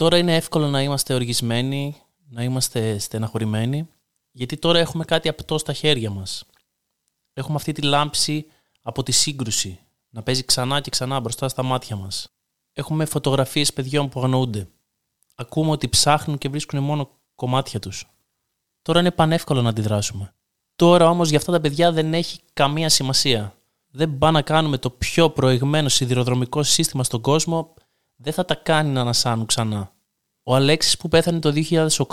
Τώρα είναι εύκολο να είμαστε οργισμένοι, να είμαστε στεναχωρημένοι, γιατί τώρα έχουμε κάτι απτό στα χέρια μας. Έχουμε αυτή τη λάμψη από τη σύγκρουση, να παίζει ξανά και ξανά μπροστά στα μάτια μας. Έχουμε φωτογραφίες παιδιών που αγνοούνται. Ακούμε ότι ψάχνουν και βρίσκουν μόνο κομμάτια τους. Τώρα είναι πανεύκολο να αντιδράσουμε. Τώρα όμως για αυτά τα παιδιά δεν έχει καμία σημασία. Δεν πάει να κάνουμε το πιο προηγμένο σιδηροδρομικό σύστημα στον κόσμο, δεν θα τα κάνει να ανασάνουν ξανά. Ο Αλέξης που πέθανε το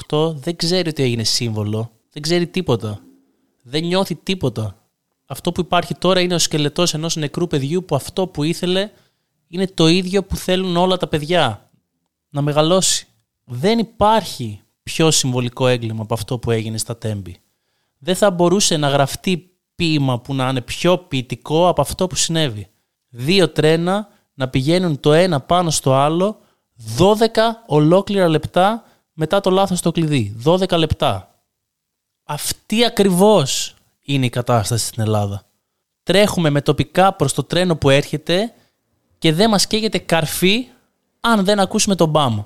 2008 δεν ξέρει ότι έγινε σύμβολο, δεν ξέρει τίποτα. Δεν νιώθει τίποτα. Αυτό που υπάρχει τώρα είναι ο σκελετός ενός νεκρού παιδιού που αυτό που ήθελε είναι το ίδιο που θέλουν όλα τα παιδιά. Να μεγαλώσει. Δεν υπάρχει πιο συμβολικό έγκλημα από αυτό που έγινε στα Τέμπη. Δεν θα μπορούσε να γραφτεί ποίημα που να είναι πιο ποιητικό από αυτό που συνέβη. Δύο τρένα να πηγαίνουν το ένα πάνω στο άλλο 12 ολόκληρα λεπτά μετά το λάθος στο κλειδί. 12 λεπτά. Αυτή ακριβώς είναι η κατάσταση στην Ελλάδα. Τρέχουμε με τοπικά προς το τρένο που έρχεται και δεν μας καίγεται καρφί αν δεν ακούσουμε τον μπαμ.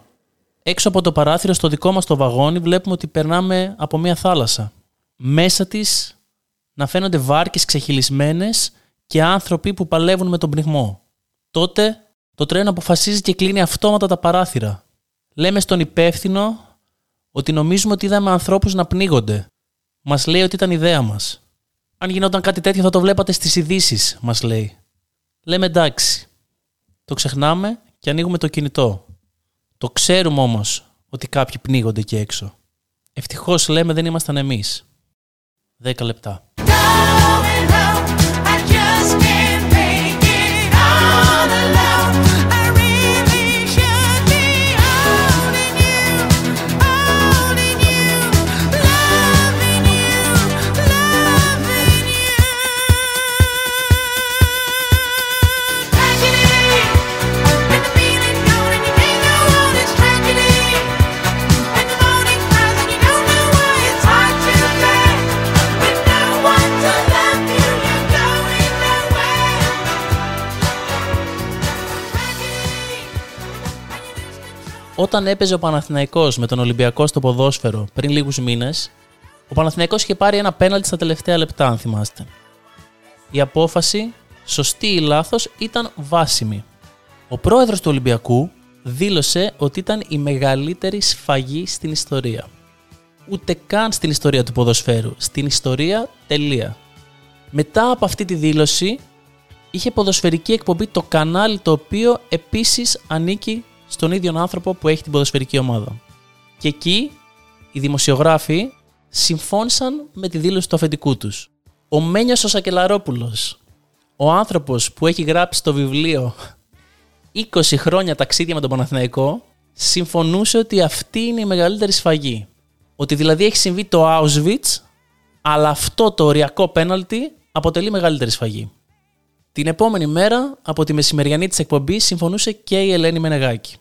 Έξω από το παράθυρο στο δικό μας το βαγόνι βλέπουμε ότι περνάμε από μια θάλασσα. Μέσα της να φαίνονται βάρκες ξεχυλισμένες και άνθρωποι που παλεύουν με τον πνιγμό. Τότε το τρένο αποφασίζει και κλείνει αυτόματα τα παράθυρα. Λέμε στον υπεύθυνο ότι νομίζουμε ότι είδαμε ανθρώπους να πνίγονται. Μας λέει ότι ήταν ιδέα μας. Αν γινόταν κάτι τέτοιο θα το βλέπατε στις ειδήσει, μας λέει. Λέμε εντάξει. Το ξεχνάμε και ανοίγουμε το κινητό. Το ξέρουμε όμως ότι κάποιοι πνίγονται εκεί έξω. Ευτυχώς λέμε δεν ήμασταν εμείς. 10 λεπτά. Όταν έπαιζε ο Παναθηναϊκός με τον Ολυμπιακό στο ποδόσφαιρο πριν λίγους μήνες, ο Παναθηναϊκός είχε πάρει ένα πέναλτι στα τελευταία λεπτά, αν θυμάστε. Η απόφαση, σωστή ή λάθος, ήταν βάσιμη. Ο πρόεδρος του Ολυμπιακού δήλωσε ότι ήταν η μεγαλύτερη σφαγή στην ιστορία. Ούτε καν στην ιστορία του ποδοσφαίρου. Στην ιστορία τελεία. Μετά από αυτή τη δήλωση είχε ποδοσφαιρική εκπομπή το κανάλι το οποίο επίσης ανήκει στον ίδιο άνθρωπο που έχει την ποδοσφαιρική ομάδα. Και εκεί οι δημοσιογράφοι συμφώνησαν με τη δήλωση του αφεντικού τους. Ο Μένιος ο Σακελαρόπουλος, ο άνθρωπος που έχει γράψει το βιβλίο 20 χρόνια ταξίδια με τον Παναθηναϊκό, συμφωνούσε ότι αυτή είναι η μεγαλύτερη σφαγή. Ότι δηλαδή έχει συμβεί το Auschwitz, αλλά αυτό το οριακό πέναλτι αποτελεί μεγαλύτερη σφαγή. Την επόμενη μέρα, από τη μεσημεριανή της εκπομπής, συμφωνούσε και η Ελένη Μενεγάκη.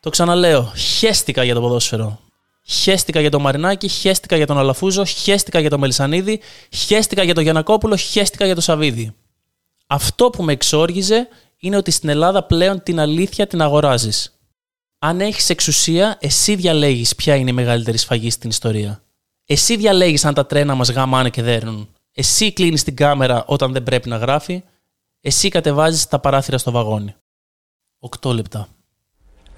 Το ξαναλέω, χέστηκα για το ποδόσφαιρο. Χέστηκα για τον Μαρινάκη, χέστηκα για τον Αλαφούζο, χέστηκα για τον Μελισανίδη, χέστηκα για τον Γιανακόπουλο, χέστηκα για τον Σαβίδη. Αυτό που με εξόργιζε είναι ότι στην Ελλάδα πλέον την αλήθεια την αγοράζεις. Αν έχεις εξουσία, εσύ διαλέγεις ποια είναι η μεγαλύτερη σφαγή στην ιστορία. Εσύ διαλέγεις αν τα τρένα μας γαμάνε και δέρνουν. Εσύ κλείνει την κάμερα όταν δεν πρέπει να γράφει. Εσύ κατεβάζει τα παράθυρα στο βαγόνι. 8 λεπτά.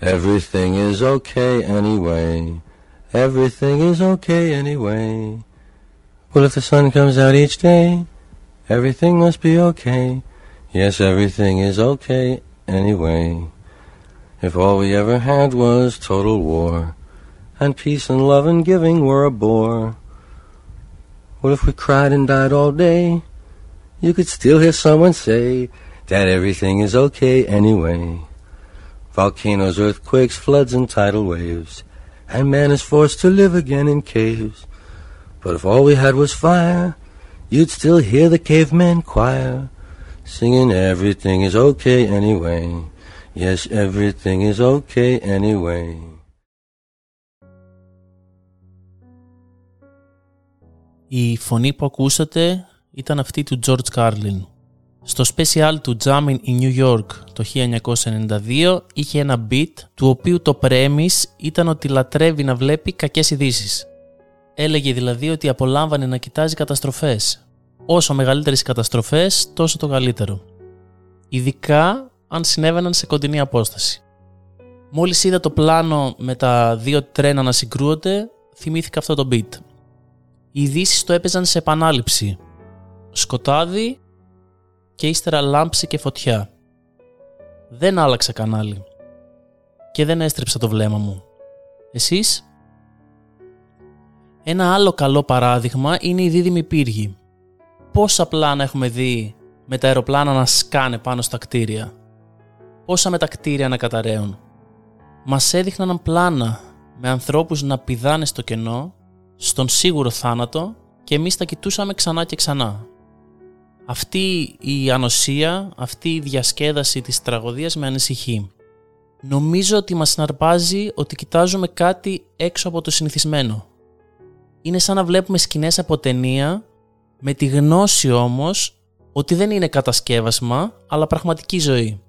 Everything is okay anyway. Everything is okay anyway. Well, if the sun comes out each day, everything must be okay. Yes, everything is okay anyway. If all we ever had was total war, and peace and love and giving were a bore. What if we cried and died all day? You could still hear someone say that everything is okay anyway. Volcanoes, earthquakes, floods, and tidal waves. And man is forced to live again in caves. But if all we had was fire, you'd still hear the caveman choir singing everything is okay anyway. Yes, everything is okay anyway. Η φωνή που ακούσατε ήταν αυτή του George Carlin. Στο special του Jamming in New York το 1992 είχε ένα beat του οποίου το premise ήταν ότι λατρεύει να βλέπει κακές ειδήσεις. Έλεγε δηλαδή ότι απολάμβανε να κοιτάζει καταστροφές. Όσο μεγαλύτερες οι καταστροφές, τόσο το καλύτερο. Ειδικά αν συνέβαιναν σε κοντινή απόσταση. Μόλις είδα το πλάνο με τα δύο τρένα να συγκρούονται, θυμήθηκα αυτό το beat. Οι ειδήσεις το έπαιζαν σε επανάληψη. Σκοτάδι και ύστερα λάμψη και φωτιά. Δεν άλλαξα κανάλι. Και δεν έστρεψα το βλέμμα μου. Εσείς; Ένα άλλο καλό παράδειγμα είναι η δίδυμη πύργη. Πόσα πλάνα έχουμε δει με τα αεροπλάνα να σκάνε πάνω στα κτίρια. Πόσα με τα κτίρια να καταραίουν. Μας έδειχναν πλάνα με ανθρώπους να πηδάνε στο κενό, στον σίγουρο θάνατο και εμείς τα κοιτούσαμε ξανά και ξανά. Αυτή η ανοσία, αυτή η διασκέδαση της τραγωδίας με ανησυχεί. Νομίζω ότι μας συναρπάζει ότι κοιτάζουμε κάτι έξω από το συνηθισμένο. Είναι σαν να βλέπουμε σκηνές από ταινία, με τη γνώση όμως ότι δεν είναι κατασκεύασμα, αλλά πραγματική ζωή.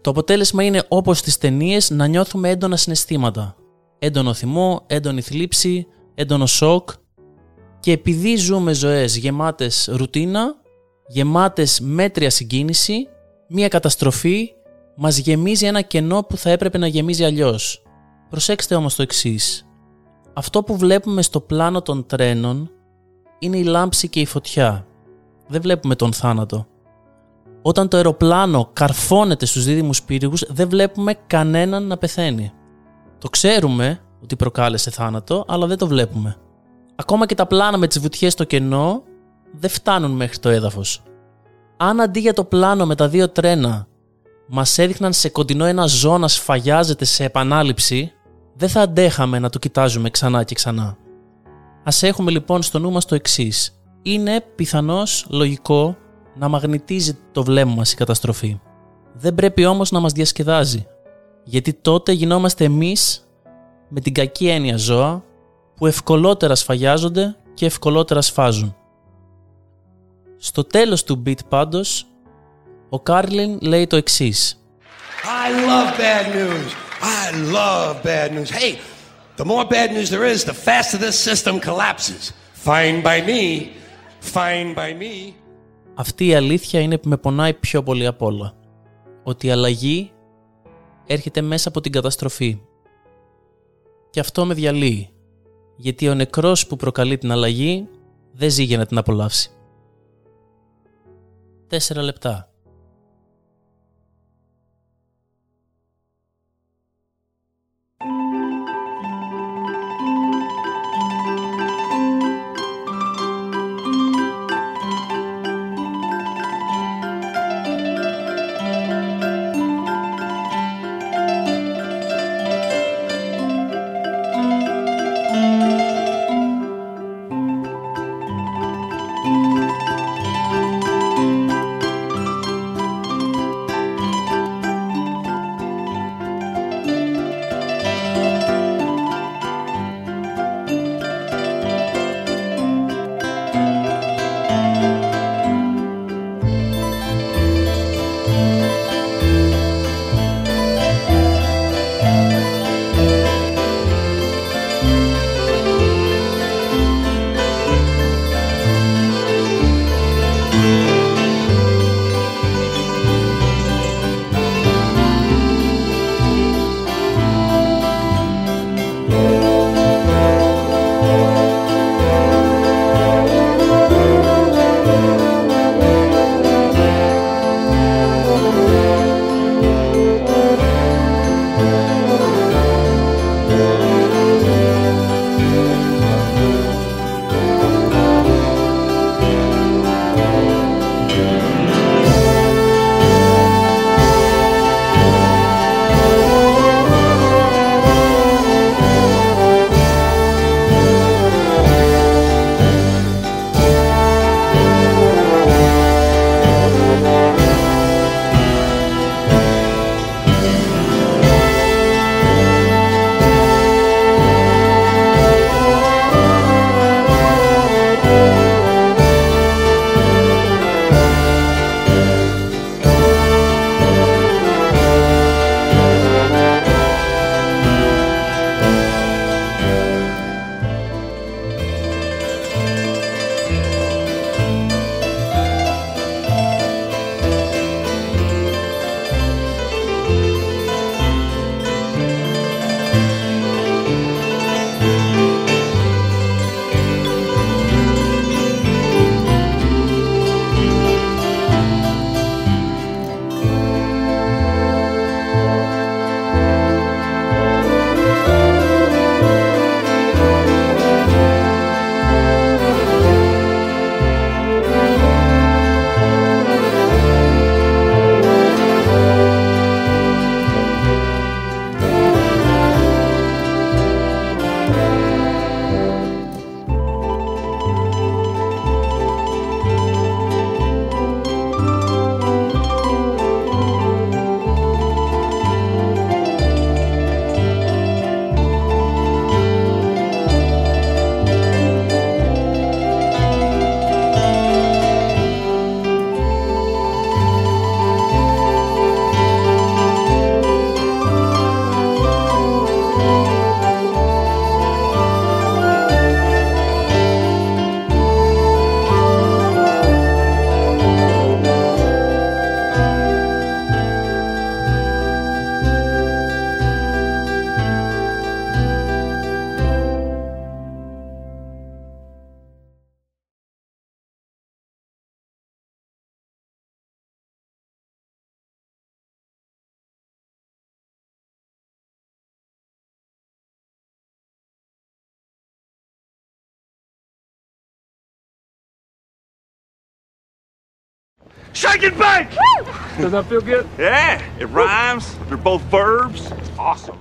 Το αποτέλεσμα είναι όπως στις ταινίες να νιώθουμε έντονα συναισθήματα. Έντονο θυμό, έντονη θλίψη, έντονο σοκ και επειδή ζούμε ζωές γεμάτες ρουτίνα, γεμάτες μέτρια συγκίνηση, μία καταστροφή μας γεμίζει ένα κενό που θα έπρεπε να γεμίζει αλλιώς. Προσέξτε όμως το εξής. Αυτό που βλέπουμε στο πλάνο των τρένων είναι η λάμψη και η φωτιά. Δεν βλέπουμε τον θάνατο. Όταν το αεροπλάνο καρφώνεται στους δίδυμους πύργους δεν βλέπουμε κανέναν να πεθαίνει. Το ξέρουμε ότι προκάλεσε θάνατο, αλλά δεν το βλέπουμε. Ακόμα και τα πλάνα με τις βουτιές στο κενό δεν φτάνουν μέχρι το έδαφος. Αν αντί για το πλάνο με τα δύο τρένα μας έδειχναν σε κοντινό ένα ζώο να σφαγιάζεται σε επανάληψη, δεν θα αντέχαμε να το κοιτάζουμε ξανά και ξανά. Ας έχουμε λοιπόν στο νου μας το εξής. Είναι πιθανώς λογικό να μαγνητίζει το βλέμμα μας η καταστροφή. Δεν πρέπει όμως να μας διασκεδάζει, γιατί τότε γινόμαστε εμείς με την κακή έννοια ζώα που ευκολότερα σφαγιάζονται και ευκολότερα σφάζουν. Στο τέλος του beat πάντως, ο Κάρλιν λέει το εξής. I love bad news. I love bad news. Hey, the more bad news there is, the faster this system collapses. Fine by me. Fine by me. Αυτή η αλήθεια είναι που με πονάει πιο πολύ απ' όλα. Ότι η αλλαγή έρχεται μέσα από την καταστροφή. Και αυτό με διαλύει. Γιατί ο νεκρός που προκαλεί την αλλαγή δεν ζει για να την απολαύσει. Τέσσερα λεπτά. Shake and bake! Does that feel good? Yeah, it rhymes. They're both verbs. It's awesome.